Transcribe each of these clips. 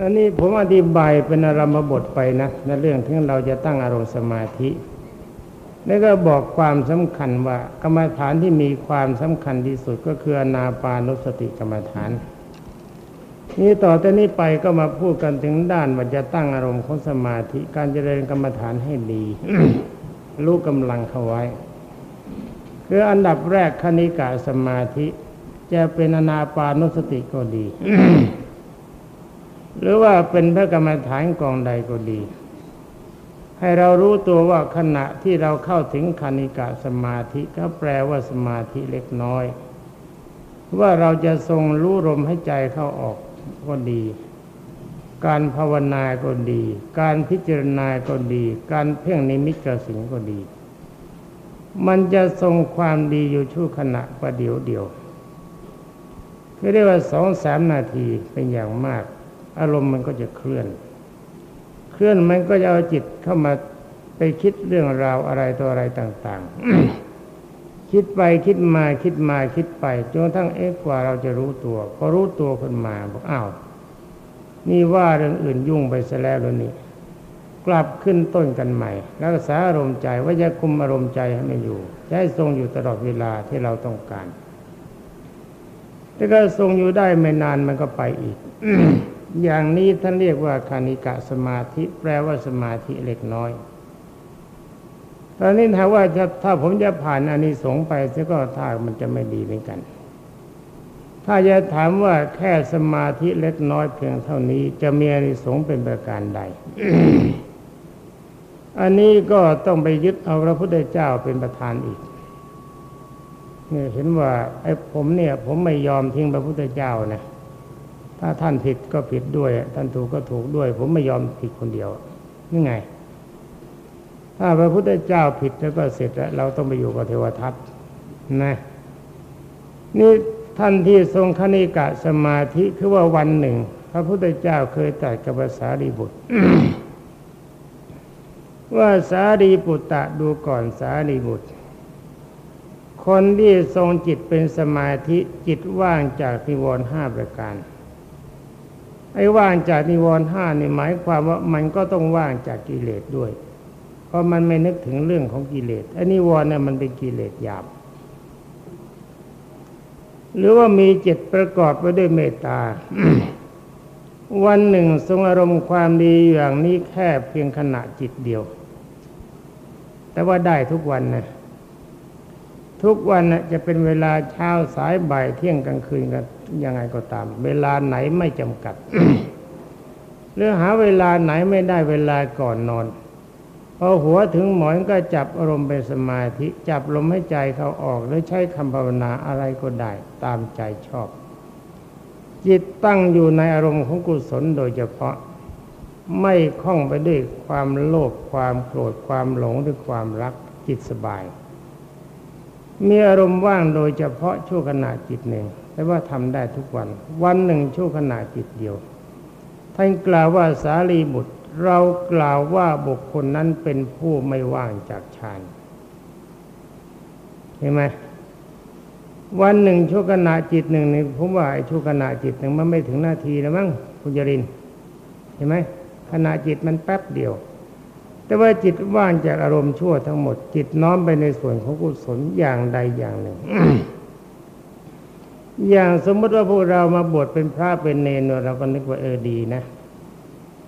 อันนี้ผมอธิบายเป็นอารมบทไปนะในเรื่องที่เราจะตั้งอารมณ์สมาธิแล้วก็บอกความสำคัญว่ากรรมฐานที่มีความสำคัญที่สุดก็คืออนาปานุสติกรรมฐาน นี้ต่อแต่นี้ไปก็มาพูดกันถึงด้านว่าจะตั้งอารมณ์ของสมาธิ การเจริญกรรมฐานให้ดีรู้กำลังเขาไว้ คืออันดับแรกคณิกาสมาธิ จะเป็นอนาปานุสติก็ดี หรือว่าเป็นพระกรรมฐานกองใดก็ดี ให้เรารู้ตัวว่าขณะที่เราเข้าถึงคณิกาสมาธิก็แปลว่าสมาธิเล็กน้อย ว่าเราจะทรงรู้ลมให้ใจเข้าออกก็ดี การภาวนาก็ดี การพิจารณาก็ดี การเพ่งนิมิตกสิงก็ดี มันจะทรงความดีอยู่ชั่วขณะประเดียวเดียวคือเรียกว่าสองสามนาทีเป็นอย่างมาก อารมณ์มันก็จะเคลื่อน เคลื่อนมันก็จะเอาจิตเข้ามาไปคิดเรื่องราวอะไรตัวอะไรต่างๆ คิดไปคิดมาคิดมาคิดไปจนทั่งเอ๊ะกว่าเราจะรู้ตัว พอรู้ตัวขึ้นมาบอกอ้าว นี่ว่าเรื่องอื่นยุ่งไปซะแล้วแล้วนี่กลับขึ้นต้นกันใหม่ รักษาอารมณ์ใจว่าจะคุมอารมณ์ใจให้มันอยู่จะให้ทรงอยู่ตลอดเวลาที่เราต้องการแต่ก็ทรงอยู่ได้ไม่นานมันก็ไปอีก อย่างนี้ท่านเรียกว่าคานิกะสมาธิ แปลว่าสมาธิเล็กน้อย ตอนนี้ถ้าว่าถ้าผมจะผ่านอานิสงส์ไปก็ท่ามันจะไม่ดีเหมือนกัน ถ้าจะถามว่าแค่สมาธิเล็กน้อยเพียงเท่านี้ จะมีอานิสงส์เป็นประการใด อันนี้ก็ต้องไปยึดเอาพระพุทธเจ้าเป็นประธานอีกเนี่ยเห็นว่าไอ้ผมเนี่ย ผมไม่ยอมทิ้งพระพุทธเจ้านะ ถ้าท่านผิดก็ผิดด้วย ท่านถูกก็ถูกด้วย ผมไม่ยอมผิดคนเดียวนี่ไง ถ้าพระพุทธเจ้าผิดแล้วก็เสร็จแล้ว เราต้องไปอยู่กับเทวทัตนะนี่ท่านที่ทรงคณิกะสมาธิคือว่าวันหนึ่ง พระพุทธเจ้าเคยตรัสกับภาษารีบุตร ว่าสารีปุตตะดูก่อนสารีบุตร คนที่ทรงจิตเป็นสมาธิจิตว่างจากนิวรณ์ห้าประการ ไอ้ว่างจากนิวรณ์ห้านี่หมายความว่ามันก็ต้องว่างจากกิเลสด้วย เพราะมันไม่นึกถึงเรื่องของกิเลสไอ้นิวรณ์เนี่ยมันเป็นกิเลสหยาบ หรือว่ามีจิตประกอบไปด้วยเมตตา วันหนึ่งทรงอารมณ์ความดีอย่างนี้แค่เพียงขณะจิตเดียว แต่ว่าได้ทุกวันนะ ทุกวันนะจะเป็นเวลาเช้าสายบ่ายเที่ยงกลางคืนกันยังไงก็ตาม เวลาไหนไม่จำกัดหรือหาเวลาไหนไม่ได้เวลาก่อนนอนพอหัวถึงหมอนก็จับอารมณ์เป็นสมาธิ จับลมให้ใจเขาออกหรือใช้คำภาวนาอะไรก็ได้ ตามใจชอบ จิตตั้งอยู่ในอารมณ์ของกุศลโดยเฉพาะ ไม่คล้องไปด้วยความโลภความโกรธความหลงหรือความรักจิตสบาย มีอารมณ์ว่างโดยเฉพาะชั่วขณะจิตหนึ่งแต่ว่าทำได้ทุกวัน วันหนึ่งชั่วขณะจิตเดียว ท่านกล่าวว่าสารีบุตร เรากล่าวว่าบุคคลนั้นเป็นผู้ไม่ว่างจากฌานเห็นไหมวันหนึ่งชั่วขณะจิตหนึ่งนี่ผมว่าไอ้ชั่วขณะจิตหนึ่งมันไม่ถึงนาทีแล้วมั้งคุณจรินเห็นไหมขณะจิตมันแป๊บเดียว แต่ว่าจิตว่างจากอารมณ์ชั่วทั้งหมด จิตน้อมไปในส่วนของกุศลอย่างใดอย่างหนึ่ง อย่างสมมติว่าพวกเรามาบวชเป็นพระเป็นเนรเราก็นึกว่าเออดีนะ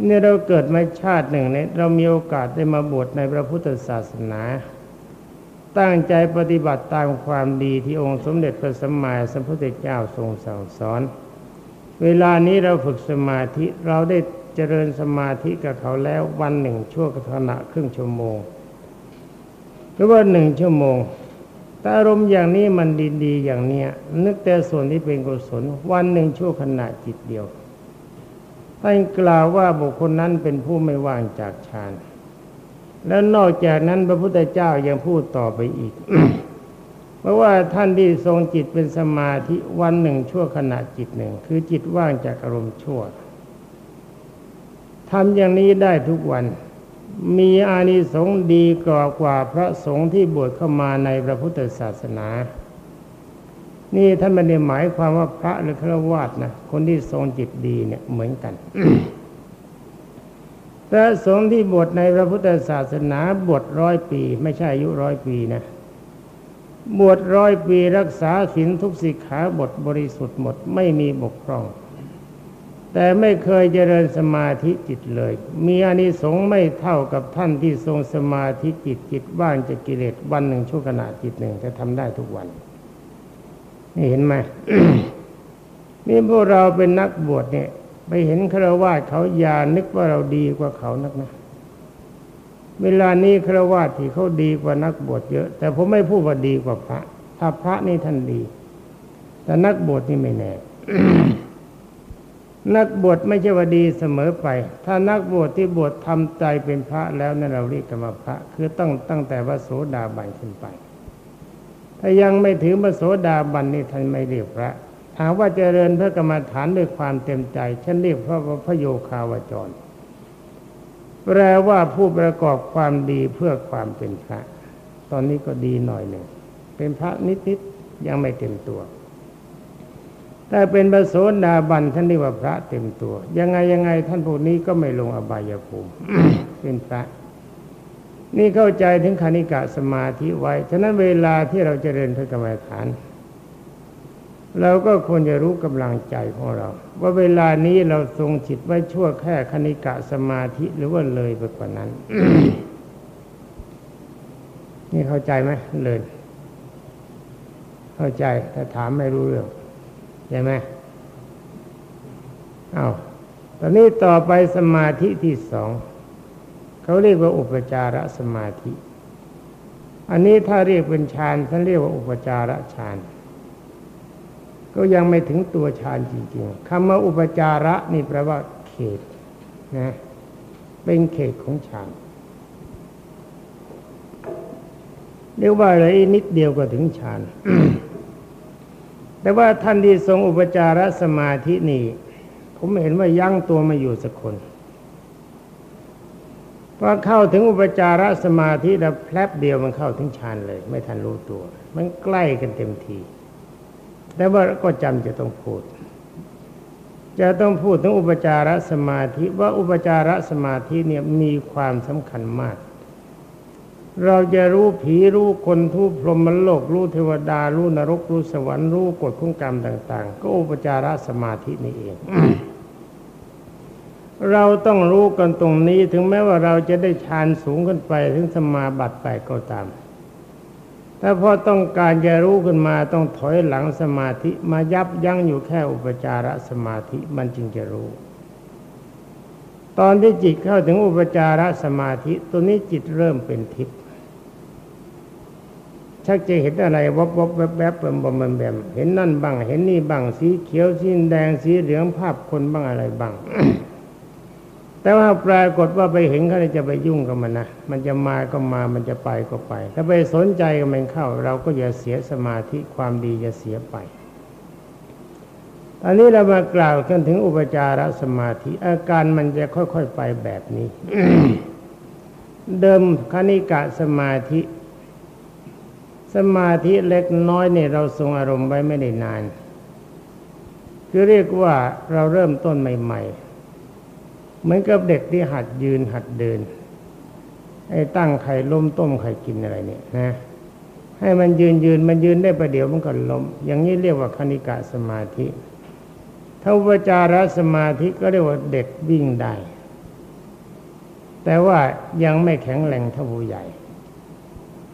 เนี่ยเราเกิดมาชาติหนึ่งเนี่ยเรามีโอกาสได้มาบวชในพระพุทธศาสนา ตั้งใจปฏิบัติตามความดีที่องค์สมเด็จพระสัมมาสัมพุทธเจ้าทรงสั่งสอน เวลานี้เราฝึกสมาธิเราได้ เจริญสมาธิกับเขาแล้ววันหนึ่งชั่วขณะครึ่งชั่วโมง หรือว่าหนึ่งชั่วโมงแต่อารมณ์อย่างนี้มันดีๆ อย่างเนี้ย นึกแต่ส่วนที่เป็นกุศลวันหนึ่งชั่วขณะจิตเดียวท่านกล่าวว่าบุคคลนั้นเป็นผู้ไม่ว่างจากฌานแล้วนอกจากนั้นพระพุทธเจ้ายังพูดต่อไปอีก เพราะว่าท่านที่ทรงจิตเป็นสมาธิวันหนึ่งชั่วขณะจิตหนึ่ง คือจิตว่างจากอารมณ์ชั่ว ทำอย่างนี้ได้ทุกวัน มีอานิสงส์ดีกว่ากว่าพระสงฆ์ที่บวชเข้ามาในพระพุทธศาสนา นี่ท่านไม่ได้หมายความว่าพระหรือฆราวาสนะ คนที่ทรงจิตดีเนี่ยเหมือนกันพระสงฆ์ที่บวชในพระพุทธศาสนาบวชร้อยปี ไม่ใช่อายุร้อยปีนะบวชร้อยปีรักษาศีลทุกสิกขาบทบริสุทธิ์หมดไม่มีบกพร่อง แต่ไม่เคยเจริญสมาธิจิตเลย มีอานิสงส์ไม่เท่ากับท่านที่ทรงสมาธิจิตจิตว่างจากกิเลสวันหนึ่งชั่วขณะจิตหนึ่งจะทำได้ทุกวัน นี่เห็นไหมนี่พวกเราเป็นนักบวชเนี่ย ไปเห็นฆราวาสเขาอย่านึกว่าเราดีกว่าเขานักนะเวลานี้ฆราวาสที่เขาดีกว่านักบวชเยอะ แต่ผมไม่พูดว่าดีกว่าพระ ถ้าพระนี่ท่านดี แต่นักบวชนี่ไม่แน่ นักบวชไม่ใช่ว่าดีเสมอไป ถ้านักบวชที่บวชทำใจเป็นพระแล้วนั่นเราเรียกกันว่าพระ คือต้องตั้งแต่ว่าโสดาบันขึ้นไป ถ้ายังไม่ถึงพระโสดาบันนี่ท่านไม่เรียกพระหากว่าเจริญเพื่อกรรมฐานด้วยความเต็มใจฉันเรียกพระพระโยคาวจร แปลว่าผู้ประกอบความดีเพื่อความเป็นพระ ตอนนี้ก็ดีหน่อยหนึ่งเป็นพระนิดๆยังไม่เต็มตัว แต่เป็นพระโสดาบันท่านเรียกว่าพระเต็มตัว ยังไงยังไงท่านพวกนี้ก็ไม่ลงอบายภูมิเป็นพระ นี่เข้าใจถึงคณิกะสมาธิไว้ ฉะนั้นเวลาที่เราจเจริญพระกรรมฐาน เราก็ควรจะรู้กำลังใจของเรา ว่าเวลานี้เราทรงจิตไว้ชั่วแค่คณิกะสมาธิหรือว่าเลยไปกว่านั้น นี่เข้าใจไหมเลย เข้าใจถ้าถามไม่รู้เรื่อง ใช่ไหมเอาตอนนี้ต่อไปสมาธิที่สองเขาเรียกว่าอุปจารสมาธิ อันนี้ถ้าเรียกเป็นฌานท่านเรียกว่าอุปจารฌานก็ยังไม่ถึงตัวฌานจริงๆคำว่าอุปจาระนี่แปลว่า เขตนะเป็นเขตของฌานเรียกว่าอะไรนิดเดียวก็ถึงฌาน แต่ว่าท่านที่ทรงอุปจารสมาธินี่ ผมเห็นว่ายั้งตัวมาอยู่สักคนพอเข้าถึงอุปจารสมาธิแล้วแพลบเดียวมันเข้าถึงฌานเลย ไม่ทันรู้ตัว มันใกล้กันเต็มที แต่ว่าก็จำจะต้องพูด จะต้องพูดถึงอุปจารสมาธิว่าอุปจารสมาธิเนี่ยมีความสำคัญมาก เราจะรู้ผีรู้คนทุพรหมโลกรู้เทวดา รู้นรกรู้สวรรค์รู้กฎของกรรมต่าง ๆ ก็อุปจารสมาธินี่เอง เราต้องรู้กันตรงนี้ถึงแม้ว่าเราจะได้ฌานสูงขึ้นไปถึงสมาบัติไปก็ตามถ้าพอต้องการจะรู้ขึ้นมาต้องถอยหลังสมาธิมายับยั้งอยู่แค่อุปจารสมาธิมันจึงจะรู้ ตอนที่จิตเข้าถึงอุปจารสมาธิตัวนี้จิตเริ่มเป็นทิพย์ ชักจะเห็นอะไรวับวับแวบแวบเบิ่มบ่มแบมเห็นนั่นบ้าง เห็นนี่บ้างสีเขียวสีแดงสีเหลืองภาพคนบ้างอะไรบ้าง แต่ว่าปรากฏว่าไปเห็นเขาจะไปยุ่งกับมันนะมันจะมาก็มามันจะไปก็ไป ถ้าไปสนใจกับมันเข้า เราก็อย่าเสียสมาธิความดีจะเสียไปอันนี้เรามากล่าวกันถึงอุปจารสมาธิ อาการมันจะค่อยๆไปแบบนี้ เดิมคณิกะสมาธิ สมาธิเล็กน้อยเนี่ยเราทรงอารมณ์ไว้ไม่ได้นาน คือเรียกว่าเราเริ่มต้นใหม่ ๆ เหมือนกับเด็กที่หัดยืนหัดเดินให้ตั้งไข่ล้มต้มไข่กินอะไรเนี่ยนะ ให้มันยืนยืนมันยืนได้ประเดี๋ยวมันก็ล้ม อย่างนี้เรียกว่าคณิกะสมาธิถ้าอุปจารสมาธิก็เรียกว่าเด็กวิ่งได้ แต่ว่ายังไม่แข็งแรงเท่าผู้ใหญ่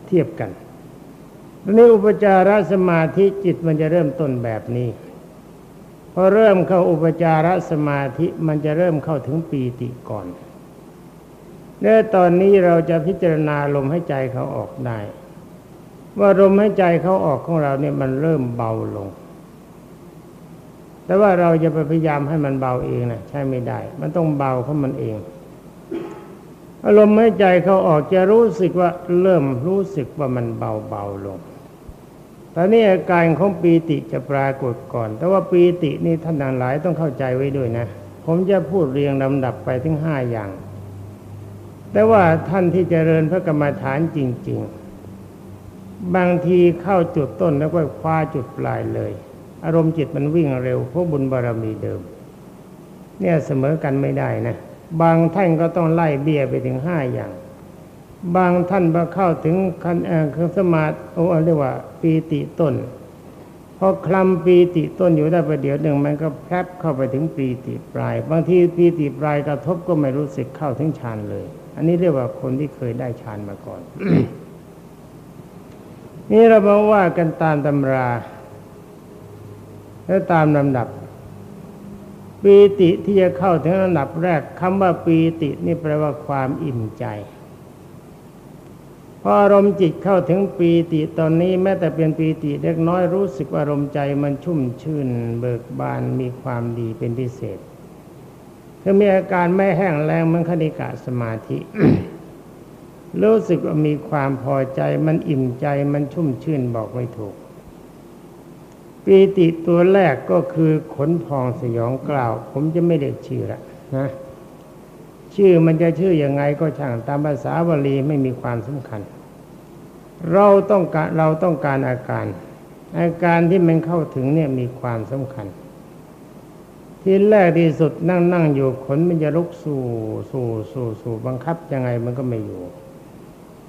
เทียบกัน นี้อุปจารสมาธิจิตมันจะเริ่มต้นแบบนี้พอเริ่มเข้าอุปจารสมาธิมันจะเริ่มเข้าถึงปีติก่อนและตอนนี้เราจะพิจารณาลมให้ใจเขาออกได้ ว่าลมให้ใจเขาออกของเราเนี่ยมันเริ่มเบาลง แต่ว่าเราจะไปพยายามให้มันเบาเองนะใช่ไม่ได้ มันต้องเบาของมันเองอารมณ์ให้ใจเขาออกจะรู้สึกว่าเริ่มรู้สึกว่ามันเบาเบาลง ตอนนี้อาการของปีติจะปรากฏก่อน แต่ว่าปีตินี่ท่านหลายต้องเข้าใจไว้ด้วยนะ ผมจะพูดเรียงลำดับไปถึงห้าอย่าง แต่ว่าท่านที่จเจริญพระกรรมฐานจริง ๆ บางทีเข้าจุดต้นแล้วก็คว้าจุดปลายเลย อารมณ์จิตมันวิ่งเร็วเพราะบุญบารมีเดิม เนี่ยเสมอกันไม่ได้นะ บางท่านก็ต้องไล่เบี้ยไปถึงห้าอย่าง บางท่านพอเข้าถึงคันเอ่อสมาธิโอ้เรียกว่า ปีติต้นพอคลำปีติต้นอยู่ได้ประเดี๋ยวหนึ่งมันก็แพรบเข้าไปถึงปีติปลาย บางทีปีติปลายกระทบก็ไม่รู้สึกเข้าถึงฌานเลย อันนี้เรียกว่าคนที่เคยได้ฌานมาก่อน นี่เรามาว่ากันตามตำรา และตามลำดับ ปีติที่จะเข้าถึงระดับแรกคำว่าปีตินี่แปลว่าความอิ่มใจ พออารมณ์จิตเข้าถึงปีติตอนนี้แม้แต่เป็นปีติเล็กน้อยรู้สึกอารมณ์ใจมันชุ่มชื่น เบิกบานมีความดีเป็นพิเศษคือมีอาการไม่แห้งแรงมือนคณิกะสมาธิ รู้สึกว่ามีความพอใจมันอิ่มใจมันชุ่มชื่นบอกไม่ถูก ปีติตัวแรกก็คือขนพองสยองกล่าว ผมจะไม่เด็กชื่อละนะชื่อมันจะชื่ออยังไงก็ช่างตามภาษาบาลีไม่มีความสำคัญ เราต้องการเราต้องการอาการ อาการที่มันเข้าถึงเนี่ยมีความสำคัญ ที่แรกที่สุดนั่งนั่งอยู่ขนมันจะลุกสู่สู่สู่สู่บังคับยังไงมันก็ไม่อยู่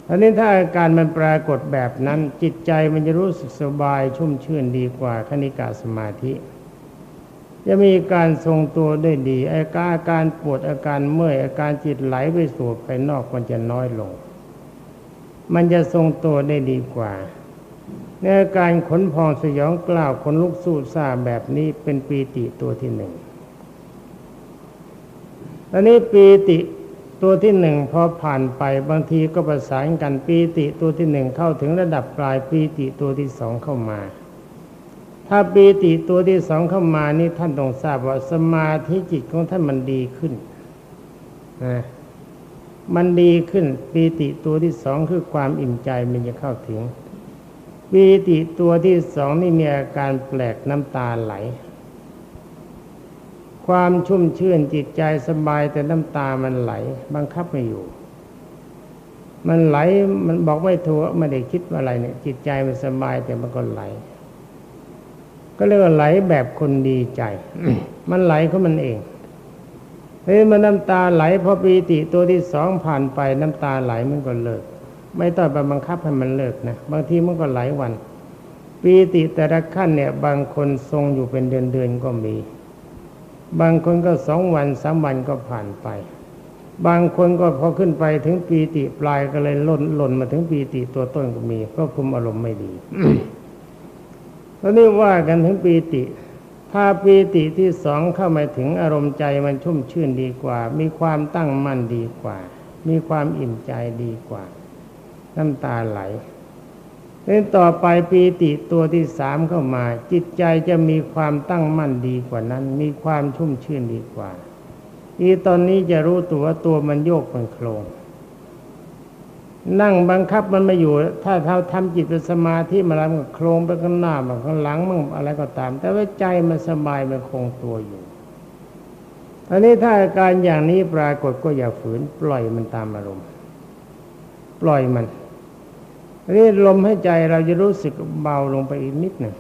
อันนี้ถ้าอาการมันปรากฏแบบนั้นจิตใจมันจะรู้สึกสบายชุ่มชื่นดีกว่าคณิกาสมาธิ จะมีการทรงตัวได้ดีอาการอาการปวดอาการเมื่อยอาการจิตไหลไปสู่ภายนอกมันจะน้อยลง มันจะทรงตัวได้ดีกว่าในอาการขนพองสยองกล้าวขนลุกสู้ซาแบบนี้เป็นปีติตัวที่หนึ่งตอนนี้ปีติตัวที่หนึ่งพอผ่านไปบางทีก็ประสานกันปีติตัวที่หนึ่งเข้าถึงระดับปลายปีติตัวที่สองเข้ามา ถ้าปีติตัวที่สองเข้ามานี่ท่านต้องทราบว่าสมาธิจิตของท่านมันดีขึ้นนะ มันดีขึ้นปีติตัวที่สองคือความอิ่มใจมันจะเข้าถึงปีติตัวที่สองนี่มีอาการแปลกน้ำตาไหล ความชุ่มชื่นจิตใจสบายแต่น้ำตามันไหล บังคับไม่อยู่ มันไหลมันบอกไม่ถูกไม่ได้คิดว่าอะไรเนี่ย จิตใจมันสบายแต่มันก็ไหล ก็เรียกว่าไหลแบบคนดีใจ มันไหลเขามันเอง เฮ้ยมันน้ำตาไหลพอปีติตัวที่สองผ่านไปน้ำตาไหลมันก็เลิก ไม่ต้องไปบังคับให้มันเลิกนะ บางทีมันก็ไหลวัน ปีติแต่ละขั้นเนี่ย บางคนทรงอยู่เป็นเดือนๆก็มี บางคนก็สองวันสามวันก็ผ่านไป บางคนก็พอขึ้นไปถึงปีติปลายก็เลยล่นหล่นมาถึงปีติตัวต้นก็มี ก็คุมอารมณ์ไม่ดีตอนนี้ว่ากันถึงปีติาปีติที่สองเข้ามาถึงอารมณ์ใจมันชุ่มชื่นดีกว่า มีความตั้งมั่นดีกว่า มีความอิ่มใจดีกว่า น้ำตาไหลเล่นต่อไปปีติตัวที่สามเข้ามา จิตใจจะมีความตั้งมั่นดีกว่านั้น มีความชุ่มชื่นดีกว่า อีตอนนี้จะรู้ตัวตัวมันโยกมันโครง นั่งบังคับมันไม่อยู่ ถ้าเราทำจิตเป็นสมาธิมาแล้วมันโครงไปข้างหน้ามันข้างหลังมันอะไรก็ตาม แต่ว่าใจมันสบายมันคงตัวอยู่อันนี้ถ้าอาการอย่างนี้ปรากฏก็อย่าฝืน ปล่อยมันตามอารมณ์ ปล่อยมันนี่ลมให้ใจเราจะรู้สึกเบาลงไปอีกนิดหนึ่ง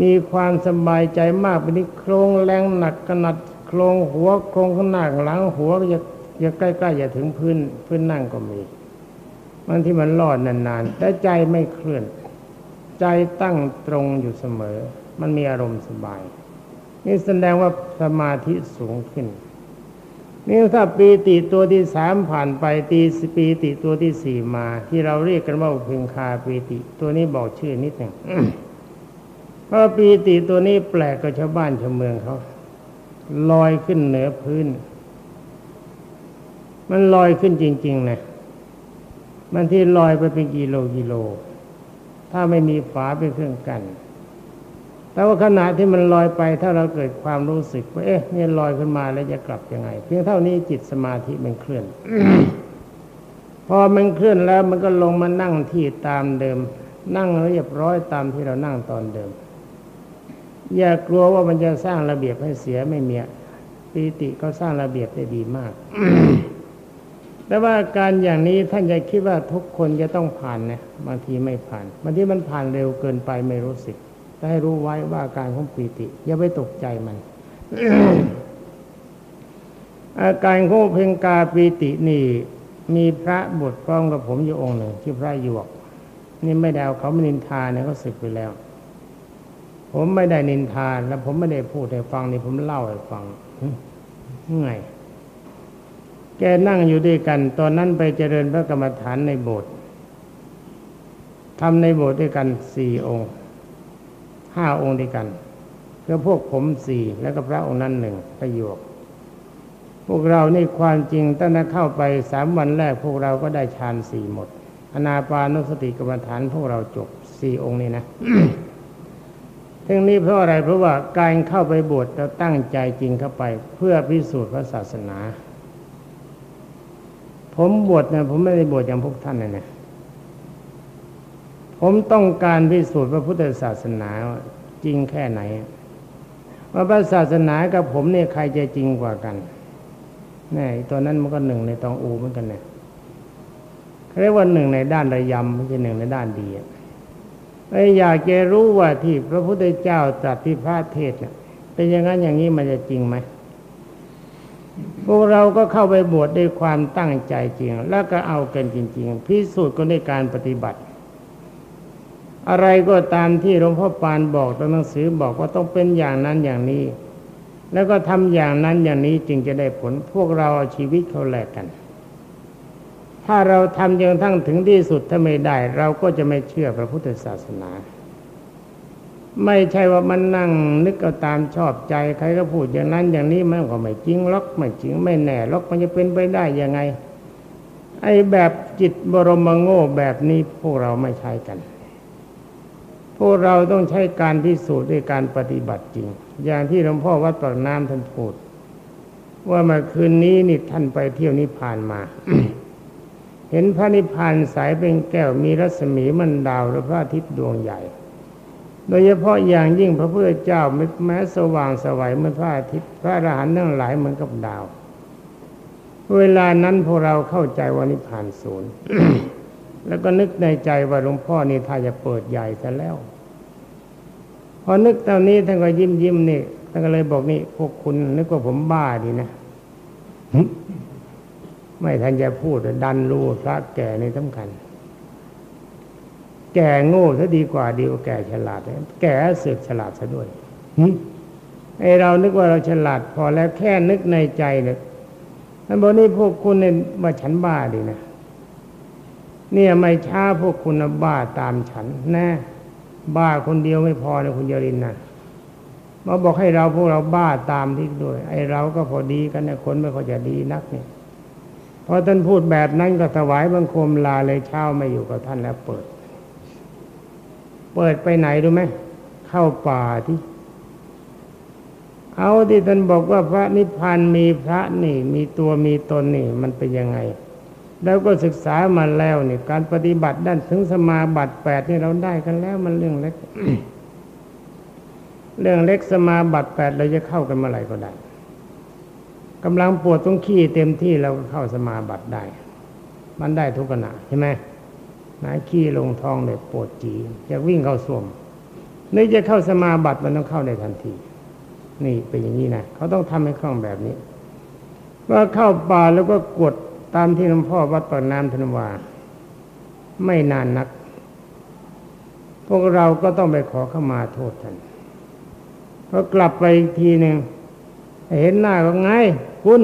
มีความสบายใจมากไปนี้โครงแรงหนักขนาดโครงหัวโครงข้างหน้าหลังหัวจะจะใกล้ๆจะถึงพื้นพื้นนั่งก็มี บางที่มันรอดนานๆแต่ใจไม่เคลื่อน ใจตั้งตรงอยู่เสมอ มันมีอารมณ์สบาย นี่แสดงว่าสมาธิสูงขึ้น นี่ถ้าปีติตัวที่สามผ่านไปตีปีติตัวที่สี่มา ที่เราเรียกกันว่าพึงคาปีติ ตัวนี้บอกชื่อนิดหนึ่งเพราะปีติตัวนี้แปลกกับชาวบ้านชาวเมืองเขาลอยขึ้นเหนือพื้น มันลอยขึ้นจริงๆนะ มันที่ลอยไปเป็นกิโลกิโล ถ้าไม่มีฝาเป็นเครื่องกัน แต่ว่าขณะที่มันลอยไปถ้าเราเกิดความรู้สึกว่าเอ๊ะนี่ลอยขึ้นมาแล้วจะกลับยังไง เพียงเท่านี้จิตสมาธิมันเคลื่อน พอมันเคลื่อนแล้วมันก็ลงมานั่งที่ตามเดิม นั่งเรียบร้อยตามที่เรานั่งตอนเดิม อย่ากลัวว่ามันจะสร้างระเบียบให้เสียไม่เมียปีติก็สร้างระเบียบได้ดีมาก แต่ว่าการอย่างนี้ท่านจะคิดว่าทุกคนจะต้องผ่านนะบางทีไม่ผ่านบางทีมันผ่านเร็วเกินไปไม่รู้สึกให้รู้ไว้ว่าการของปีติ อย่าไปตกใจมัน อาการโง่เพ่งกาปีตินี่ มีพระบทพร้อมกับผมอยู่องค์หนึ่งชื่อพระหยวก นี่ไม่ได้เอาเขาไม่นินทาเนี่ยเขาสึกไปแล้ว ผมไม่ได้นินทาแล้วผมไม่ได้พูดให้ฟังนี่ผมเล่าให้ฟังไง แกนั่งอยู่ด้วยกัน ตอนนั้นไปเจริญพระกรรมฐานในโบสถ์ทำในโบสถ์ด้วยกันสี่องค์ห้าองค์ด้วยกันคือพวกผมสี่แล้วก็พระองค์นั้นหนึ่งประโยค พวกเราในความจริงตั้งแต่เข้าไปสามวันแรกพวกเราก็ได้ฌานสี่หมดอนาปานุสติกรรมฐานพวกเราจบสี่องค์นี้นะทั้งนี้เพราะอะไรเพราะว่าการเข้าไปบวชเราตั้งใจจริงเข้าไป เพื่อพิสูจน์พระศาสนา ผมบวชนี่ยผมไม่ได้บวชอย่างพวกท่านนะเนี่ยผมต้องการพิสูจน์พระพุทธศาสนาจริงแค่ไหน ว่าพระศาสนากับผมเนี่ยใครจะจริงกว่ากันนี่ตัวนั้นมันก็หนึ่งในตองอูเหมือนกันเนี่ยเรียกว่าหนึ่งในด้านระยำไม่ใช่หนึ่งในด้านดีไอ้อยากจะรู้ว่าที่พระพุทธเจ้าตรัสที่พระเทศเนี่ยเป็นอย่างนั้นอย่างนี้มันจะจริงไหม วกเราก็เข้าไปบวชด้วยความตั้งใจจริง แล้วก็เอากันจริง ๆ พิสูจน์ก็ในการปฏิบัติ อะไรก็ตามที่หลวงพ่อปานบอกตัวหนังสือบอกว่าต้องเป็นอย่างนั้นอย่างนี้ แล้วก็ทำอย่างนั้นอย่างนี้จึงจะได้ผล พวกเราเอาชีวิตเขาแลกกัน ถ้าเราทำจนทั้งถึงที่สุดถ้าไม่ได้ เราก็จะไม่เชื่อพระพุทธศาสนา ไม่ใช่ว่ามันนั่งนึกเอาตามชอบใจใครก็พูดอย่างนั้นอย่างนี้มันก็ไม่จริงล็อกไม่จริงไม่แน่ล็อกมันจะเป็นไปได้ยังไง ไอ้แบบจิตบรมโง่แบบนี้พวกเราไม่ใช่กัน พวกเราต้องใช้การพิสูจน์ด้วยการปฏิบัติจริง อย่างที่หลวงพ่อวัดปากน้ำท่านพูด ว่าเมื่อคืนนี้นี่ท่านไปเที่ยวนิพพานมา เห็นพระนิพพานสายเป็นแก้วมีรัศมีมันดาวหรือพระอาทิตย์ดวงใหญ่ โดยเฉพาะอย่างยิ่งพระพุทธเจ้าแม้สว่างสวัยเหมือนพระอาทิตย์พระอรหันต์ทั้งหลายเหมือนกับดาว เวลานั้นพวกเราเข้าใจว่านิพพานศูนย์แล้วก็นึกในใจว่าหลวงพ่อนี่ถ้าจะเปิดใหญ่ซะแล้ว พอนึกตอนนี้ท่านก็ยิ้มยิ้มนี่ท่านก็เลยบอกนี่พวกคุณนึกว่าผมบ้าดีนะไม่ท่านจะพูดดันรู้พระแก่ในสำคัญ แก่โง่ซะดีกว่าดีกว่าแก่ฉลาด แก่เสือกฉลาดซะด้วยไอเรานึกว่าเราฉลาดพอแล้วแค่นึกในใจเนี่ยท่านบอกนี่พวกคุณเนี่ยมาฉันบ้าดีนะเนี่ยไม่ช้าพวกคุณบ้าตามฉันแน่บ้าคนเดียวไม่พอนะคุณยรินนะมาบอกให้เราพวกเราบ้าตามที่ด้วย ไอเราก็พอดีกันนะคนไม่ค่อยจะดีนักเนี่ยพอท่านพูดแบบนั้นก็ถวายบังคมลาเลยเช้าไม่อยู่กับท่านแล้วเปิด เปิดไปไหนรู้ไหมเข้าป่าที่เอาที่ท่านบอกว่าพระนิพพานมีพระนี่ มีตัวมีตนนี่ มันเป็นยังไง แล้วก็ศึกษามาแล้วนี่การปฏิบัติด้านถึงสมาบัติแปดนี่เราได้กันแล้วมันเรื่องเล็ก เรื่องเล็กสมาบัติแปดเราจะเข้ากันเมื่อไหร่ก็ได้กำลังปวดต้องขี้เต็มที่เราก็เข้าสมาบัติได้ มันได้ทุกขณะใช่ไหม นายขี้ลงท้องเลยปวดจีจะวิ่งเข้าส้วมนี่จะเข้าสมาบัติมันต้องเข้าในทันที นี่เป็นอย่างนี้นะเขาต้องทำให้คล่องแบบนี้ ว่าเข้าป่าแล้วก็กดตามที่หลวงพ่อวัดปากน้ำธนวา ไม่นานนัก พวกเราก็ต้องไปขอเข้ามาโทษท่านพอกลับไปอีกทีหนึ่งเห็นหน้าก็ไง คุณ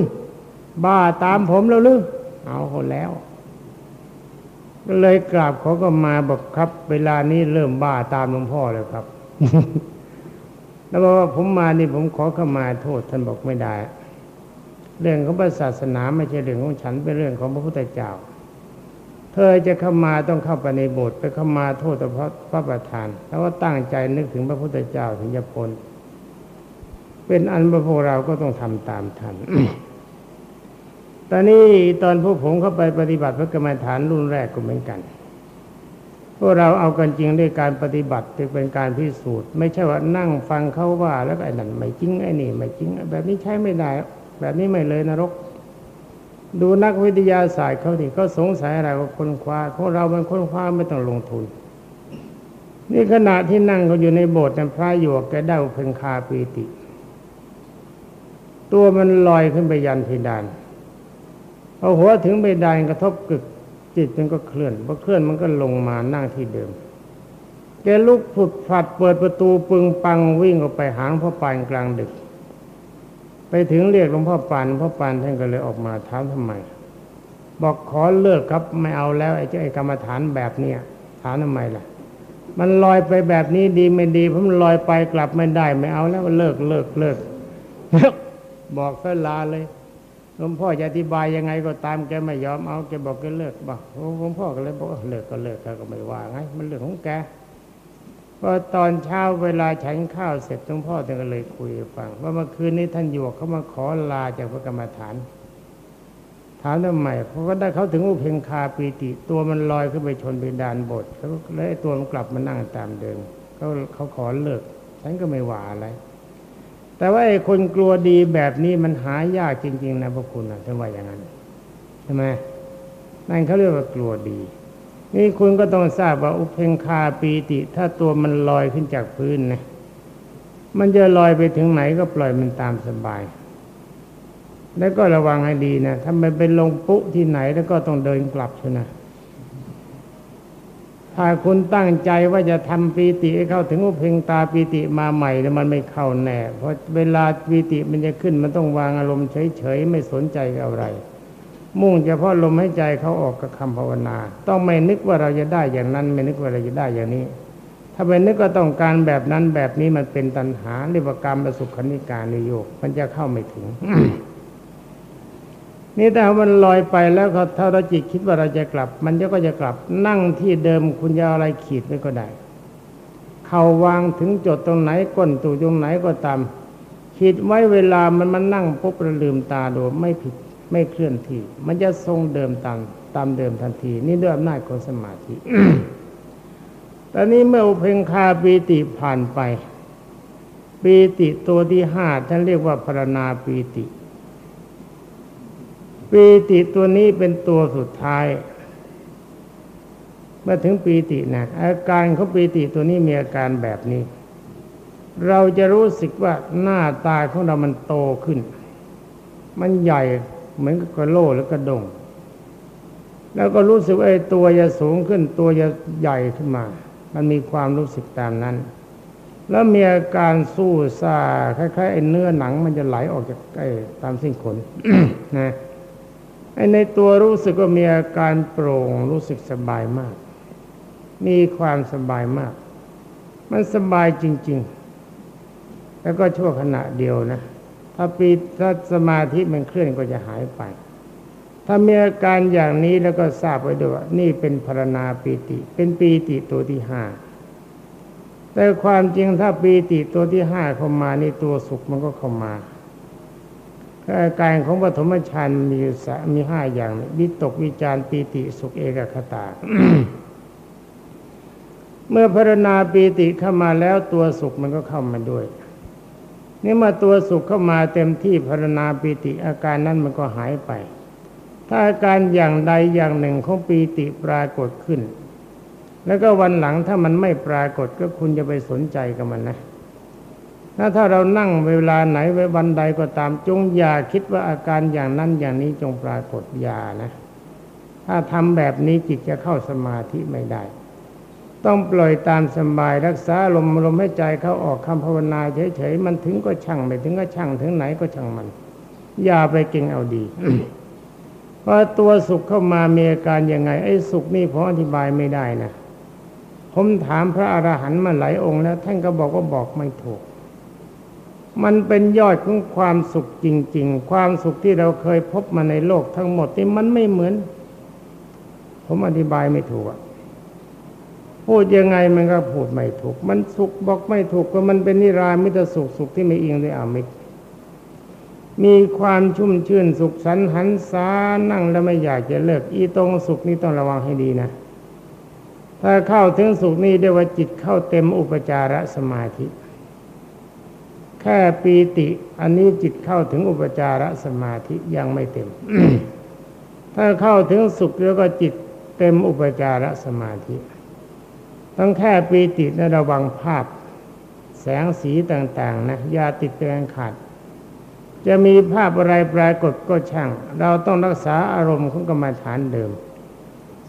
บ้าตามผมแล้วหรือเอาคนแล้ว ก็เลยกราบเขาก็มาบอกครับ เวลานี้เริ่มบ้าตามหลวงพ่อแล้วครับ แล้วบอกว่าผมมานี่ผมขอเข้ามาโทษท่านบอกไม่ได้ เรื่องของศาสนาไม่ใช่เรื่องของฉันเป็นเรื่องของพระพุทธเจ้า เธอจะเข้ามาต้องเข้าไปในโบสถ์ไปเข้ามาโทษพระพระประธาน แล้วก็ตั้งใจนึกถึงพระพุทธเจ้าถึงจะพ้นเป็นอันพวกเราก็ต้องทำตามท่าน ตอนนี้ตอนพวกผมเข้าไปปฏิบัติพระกรรมฐานรุ่นแรกก็เหมือนกัน พวกเราเอากันจริงด้วยการปฏิบัติเป็นการพิสูจน์ ไม่ใช่ว่านั่งฟังเขาว่า แล้วไอ้นั่นไม่จริงไอ้นี่ไม่จริง แบบนี้ใช้ไม่ได้ แบบนี้ไม่เลยนรก ดูนักวิทยาศาสตร์เขาดิเขาสงสัยอะไรก็ค้นคว้าพวกเราเป็นค้นคว้าไม่ต้องลงทุน นี่ขณะที่นั่งเขาอยู่ในโบสถ์นพระอยู่แกได้เพ่งคาปีติตตัวมันลอยขึ้นไปยันเพดาน พอหัวถึงเพดานกระทบกึกจิตมันก็เคลื่อนพอเคลื่อนมันก็ลงมานั่งที่เดิม แกลุกผุดผัดเปิดประตูปึงปังวิ่งออกไปหางพ่อปานกลางดึก ไปถึงเรียกหลวงพ่อปานพ่อปานท่านก็เลยออกมาถามทำไม บอกขอเลิกครับไม่เอาแล้วไอ้เจ้าไอ้กรรมฐานแบบเนี้ยถามทำไมล่ะ มันลอยไปแบบนี้ดีไม่ดีเพราะมันลอยไปกลับไม่ได้ไม่เอาแล้วเลิกเลิกเลิกบอกเสลาเลย หลวงพ่อจะอธิบายยังไงก็ตามแกไม่ยอมเอาแกบอกแกเลิกบอกหลวงพ่อก็เลยบอกเลิกก็เลิกก็ไม่ว่าไงมันเรื่องของแกพอตอนเช้าเวลาฉันข้าวเสร็จหลวงพ่อท่านก็เลยคุยฟัง ว่าเมื่อคืนนี้ท่านอยู่เขามาขอลาจากพระกรรมฐาน ถามทำไมเพราะก็ได้เขาถึงอุเพงคาปีติ ตัวมันลอยขึ้นไปชนเพดานบทเขาเลยตัวมันกลับมานั่งตามเดิมเขาเขาขอเลิก ฉันก็ไม่ว่าอะไร แต่ว่าไอ้คนกลัวดีแบบนี้มันหายากจริง ๆ นะพวกคุณนะท่านว่าอย่างนั้นใช่ไหมนั่นเขาเรียกว่ากลัวดี นี่คุณก็ต้องทราบว่าอุเพงคาปีติ ถ้าตัวมันลอยขึ้นจากพื้นนะมันจะลอยไปถึงไหนก็ปล่อยมันตามสบาย แล้วก็ระวังให้ดีนะถ้ามันไปลงปุ๊ที่ไหนแล้วก็ต้องเดินกลับช่ไหม ถ้าคุณตั้งใจว่าจะทำปีติให้เข้าถึงอุเพงตาปีติมาใหม่แล้วมันไม่เข้าแน่ เพราะเวลาปีติมันจะขึ้นมันต้องวางอารมณ์เฉยๆไม่สนใจอะไร มุ่งเฉพาะลมให้ใจเขาออกกับคำภาวนา ต้องไม่นึกว่าเราจะได้อย่างนั้น ไม่นึกว่าเราจะได้อย่างนี้ ถ้าไปนึกก็ต้องการแบบนั้นแบบนี้มันเป็นตัณหาเรียกว่ากรรมประสุขนิการนิโยกมันจะเข้าไม่ถึง นี่แต่มันลอยไปแล้วถ้าเราจิตคิดว่าเราจะกลับ มันก็จะกลับนั่งที่เดิมคุณจะอะไรขีดไว้ก็ได้ เข่าวางถึงจดตรงไหนก้นตูตรงไหนก็ตามขีดไว้เวลามันมันนั่งปุ๊บระลืมตาดูไม่ผิดไม่เคลื่อนที่ มันจะทรงเดิมตามตามเดิมทันที นี่ด้วยอำนาจของสมาธิตอนนี้เมื่อเพงคาปีติผ่านไปปีติตัวที่ห้าท่านเรียกว่าพรณาปีติ ปีติตัวนี้เป็นตัวสุดท้ายเมื่อถึงปีตินะอาการของปีติตัวนี้มีอาการแบบนี้ เราจะรู้สึกว่าหน้าตาของเรามันโตขึ้น มันใหญ่เหมือนกับกระโหลหรือกระดง แล้วก็รู้สึกว่าไอ้ตัวจะสูงขึ้น ตัวจะใหญ่ขึ้นมา มันมีความรู้สึกตามนั้น แล้วมีอาการสู้ซาคล้ายๆไอ้เนื้อหนังมันจะไหลออกจากไอ้ตามสิ้นขนนะ ไอ้ในตัวรู้สึกว่ามีอาการโปร่งรู้สึกสบายมาก มีความสบายมาก มันสบายจริง ๆ แล้วก็ชั่วขณะเดียวนะ ถ้าปีถ้าสมาธิมันเคลื่อนก็จะหายไป ถ้ามีอาการอย่างนี้แล้วก็ทราบไว้ด้วยว่านี่เป็นพรณาปีติ เป็นปีติตัวที่ห้าแต่ความจริงถ้าปีติตัวที่ห้าเข้ามานี่ตัวสุขมันก็เข้ามา อาการของปฐมฌานมีสมีห้าอย่างวิตกวิจารปีติสุขเอกคตา เมื่อพรณาปีติเข้ามาแล้วตัวสุขมันก็เข้ามาด้วยนี่มาตัวสุขเข้ามาเต็มที่พรณาปีติอาการนั้นมันก็หายไป ถ้าอาการอย่างใดอย่างหนึ่งของปีติปรากฏขึ้น แล้วก็วันหลังถ้ามันไม่ปรากฏก็คุณจะไปสนใจกับมันนะ ถ้าถ้าเรานั่งเวลาไหนไว้วันใดก็ตามจงอย่าคิดว่าอาการอย่างนั้นอย่างนี้จงปรากฏอย่านะ ถ้าทำแบบนี้จิตจะเข้าสมาธิไม่ได้ ต้องปล่อยตามสบายรักษาลมลมให้ใจเขาออกคำภาวนาเฉยๆมันถึงก็ช่างไม่ถึงก็ช่างถึงไหนก็ช่างมัน อย่าไปเก่งเอาดีพอตัวสุขเข้ามามีอาการยังไงไอ้สุขนี่ผมอธิบายไม่ได้นะ ผมถามพระอรหันต์มาหลายองค์แล้ว ท่านก็บอกว่าบอกไม่ถูก มันเป็นยอดของความสุขจริง ๆ ความสุขที่เราเคยพบมาในโลกทั้งหมดนี่มันไม่เหมือน ผมอธิบายไม่ถูกพูดยังไงมันก็พูดไม่ถูก มันสุขบอกไม่ถูกก็มันเป็นนิรามิตสุขสุขที่ไม่อิงด้วยอามิตมีความชุ่มชื่นสุขสันหันษานั่งแล้วไม่อยากจะเลิก อีตรงสุขนี้ต้องระวังให้ดีนะ ถ้าเข้าถึงสุขนี้เรียกว่าจิตเข้าเต็มอุปจารสมาธิ แค่ปีติอันนี้จิตเข้าถึงอุปจารสมาธิยังไม่เต็ม ถ้าเข้าถึงสุขแล้วก็จิตเต็มอุปจารสมาธิต้องแค่ปีตินะระวังภาพ แสงสีต่าง ๆ นะอย่าติดเป็นขาด จะมีภาพอะไรปรากฏก็ช่าง เราต้องรักษาอารมณ์ของกรรมฐานเดิม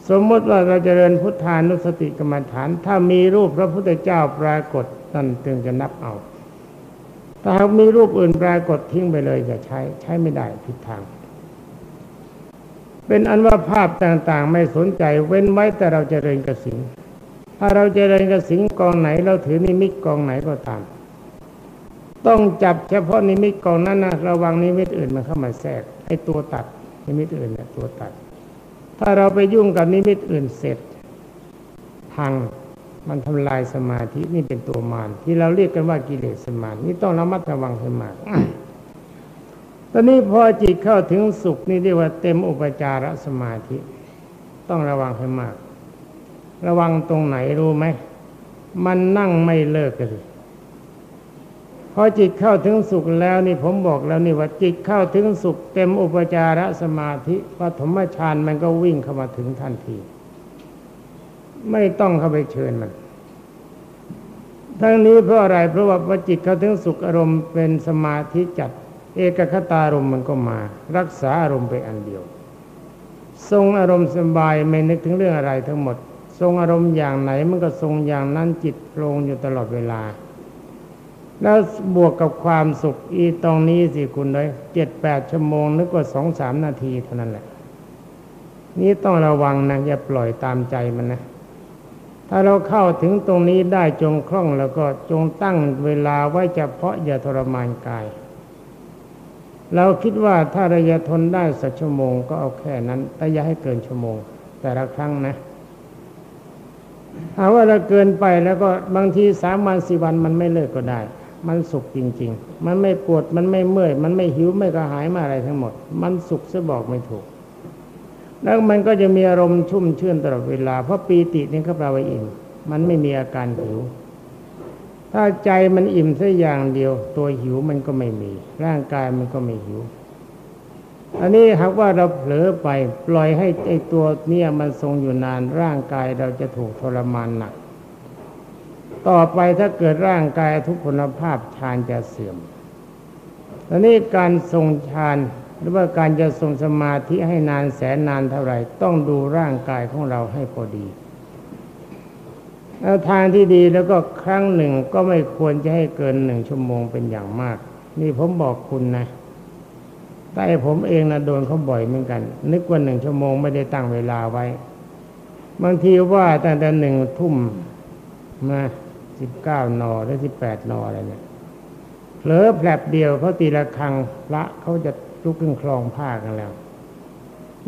สมมติว่าเราจเจริญพุทธานุสติกรรมฐาน ถ้ามีรูปพระพุทธเจ้าปรากฏนั่นจึงจะนับเอา ถ้าหากมีรูปอื่นปรากฏทิ้งไปเลยจะใช้ใช้ไม่ได้ผิดทาง เป็นอันว่าภาพต่างๆ ไม่สนใจเว้นไว้แต่เราจเจริญกสิงถ้าเราจเจริญกสิงกองไหนเราถือนิมิตกองไหนก็ตาม ต้องจับเฉพาะนิมิตกองนั้นนะระวังนิมิตอื่นมันเข้ามาแทรกไอ้ตัวตัดนิมิตอื่นเนี่ยตัวตัด ถ้าเราไปยุ่งกับนิมิตอื่นเสร็จพัง มันทำลายสมาธินี่เป็นตัวมารที่เราเรียกกันว่ากิเลสสมาธินี่ต้องระมัดระวังให้มากตอนนี้พอจิตเข้าถึงสุขนี่เรียกว่าเต็มอุปจารสมาธิ ต้องระวังให้มาก ระวังตรงไหนรู้ไหมมันนั่งไม่เลิกเลยพอจิตเข้าถึงสุขแล้วนี่ผมบอกแล้วนี่ว่าจิตเข้าถึงสุข เต็มอุปจารสมาธิปฐมฌานมันก็วิ่งเข้ามาถึงทันที ไม่ต้องเข้าไปเชิญมัน ทั้งนี้เพราะอะไรเพราะว่าพอจิตเขาถึงสุขอารมณ์เป็นสมาธิจัด เอกคตารมณ์มันก็มา รักษาอารมณ์ไปอันเดียว ทรงอารมณ์สบายไม่นึกถึงเรื่องอะไรทั้งหมด ทรงอารมณ์อย่างไหนมันก็ทรงอย่างนั้นจิตโปร่งอยู่ตลอดเวลา แล้วบวกกับความสุขอีตรงนี้สิคุณเลยเจ็ดแปดชั่วโมงนึกว่าสองสามนาทีเท่านั้นแหละนี่ต้องระวังนะอย่าปล่อยตามใจมันนะ ถ้าเราเข้าถึงตรงนี้ได้จงคล่องแล้วก็จงตั้งเวลาไว้เฉพาะอย่าทรมานกาย เราคิดว่าถ้าระยะทนได้สักชั่วโมงก็เอาแค่นั้น แต่อย่าให้เกินชั่วโมง แต่ละครั้งนะถ้าว่าเราเกินไปแล้วก็บางทีสามวันสี่วันมันไม่เลิกก็ได้ มันสุขจริง ๆ มันไม่ปวดมันไม่เมื่อย มันไม่หิวไม่กระหายมาอะไรทั้งหมด มันสุขจะบอกไม่ถูก แล้วมันก็จะมีอารมณ์ชุ่มชื่นตลอดเวลา เพราะปีตินี่ก็แปลว่าอิ่ม มันไม่มีอาการหิว ถ้าใจมันอิ่มแค่อย่างเดียว ตัวหิวมันก็ไม่มี ร่างกายมันก็ไม่หิว อันนี้หากว่าเราเผลอไปปล่อยให้ไอ้ตัวเนี่ยมันทรงอยู่นานร่างกายเราจะถูกทรมานหนัก ต่อไปถ้าเกิดร่างกายทุกพลภาพฌานจะเสื่อมอันนี้การทรงฌาน หรือว่าการจะทรงสมาธิให้นานแสนนานเท่าไหร่ ต้องดูร่างกายของเราให้พอดีทางที่ดีแล้วก็ครั้งหนึ่งก็ไม่ควรจะให้เกินหนึ่งชั่วโมงเป็นอย่างมาก นี่ผมบอกคุณนะแต่ผมเองนะโดนเขาบ่อยเหมือนกัน นึกว่าหนึ่งชั่วโมงไม่ได้ตั้งเวลาไว้ บางทีว่าตั้งแต่หนึ่งทุ่มมาสิบเก้านอหรือสิบแปดนออะไรเนี่ยเผลอแผลบเดียวเขาตีละครังพระเขาจะ ลุกขึ้นคลองผ้ากันแล้ว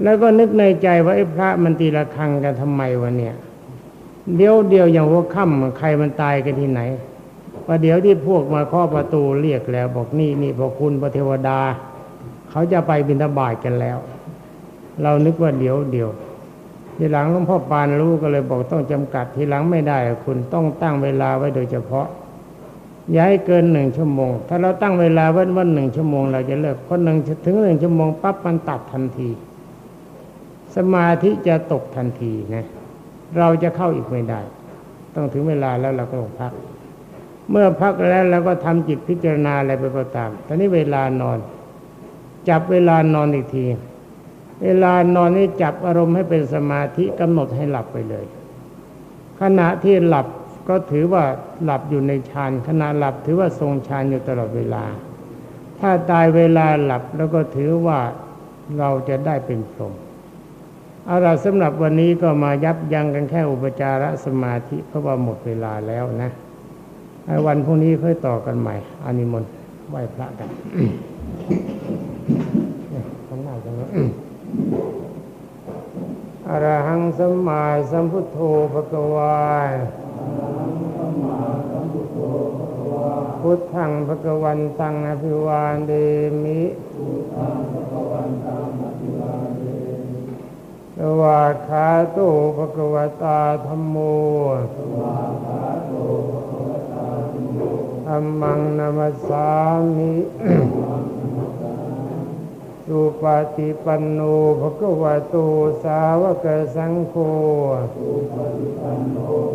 แล้วก็นึกในใจว่าไอ้พระมันตีละครังกันทำไมวะเนี่ย เดี๋ยวเดียวอย่างหัวค่ำใครมันตายกันที่ไหนประเดี๋ยวที่พวกมาข้อประตูเรียกแล้ว บอกนี่นี่บอกคุณพระเทวดา เขาจะไปบิณฑบาตกันแล้ว เรานึกว่าเดี๋ยวเดียวทีหลังหลวงพ่อปานรู้ก็เลยบอกต้องจำกัดทีหลังไม่ได้คุณต้องตั้งเวลาไว้โดยเฉพาะ อย่าให้เกินหนึ่งชั่วโมง ถ้าเราตั้งเวลาไว้ว่าหนึ่งชั่วโมงเราจะเลิกคนหนึ่งถึงหนึ่งชั่วโมงปั๊บมันตัดทันที สมาธิจะตกทันทีนะเราจะเข้าอีกไม่ได้ ต้องถึงเวลาแล้วเราก็ต้องพัก เมื่อพักแล้วเราก็ทำจิตพิจารณาอะไรไปก็ตามตอนนี้เวลานอน จับเวลานอนอีกทีเวลานอนนี่จับอารมณ์ให้เป็นสมาธิกำหนดให้หลับไปเลย ขณะที่หลับ ก็ถือว่าหลับอยู่ในฌานขณะหลับถือว่าทรงฌานอยู่ตลอดเวลา ถ้าตายเวลาหลับแล้วก็ถือว่าเราจะได้เป็นพรหมเอาละสำหรับวันนี้ก็มายับยั้งกันแค่อุปจารสมาธิเพราะว่าหมดเวลาแล้วนะวันพรุ่งนี้ค่อยต่อกันใหม่อานิมนต์ไหว้พระกันข้างหน้าจังเลยอรหังสมมาสัมพุทโธภะกวา พุทธังภะวันตังอภิวาเดมิสวาขาโตภะวตาธรรมโมธรรมังนามัสสามิสุปฏิปันโนภะคะวะโตสาวกสังโฆสั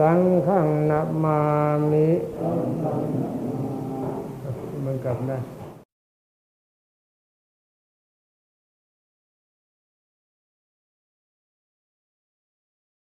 สังฆังนามามิมันกลับได้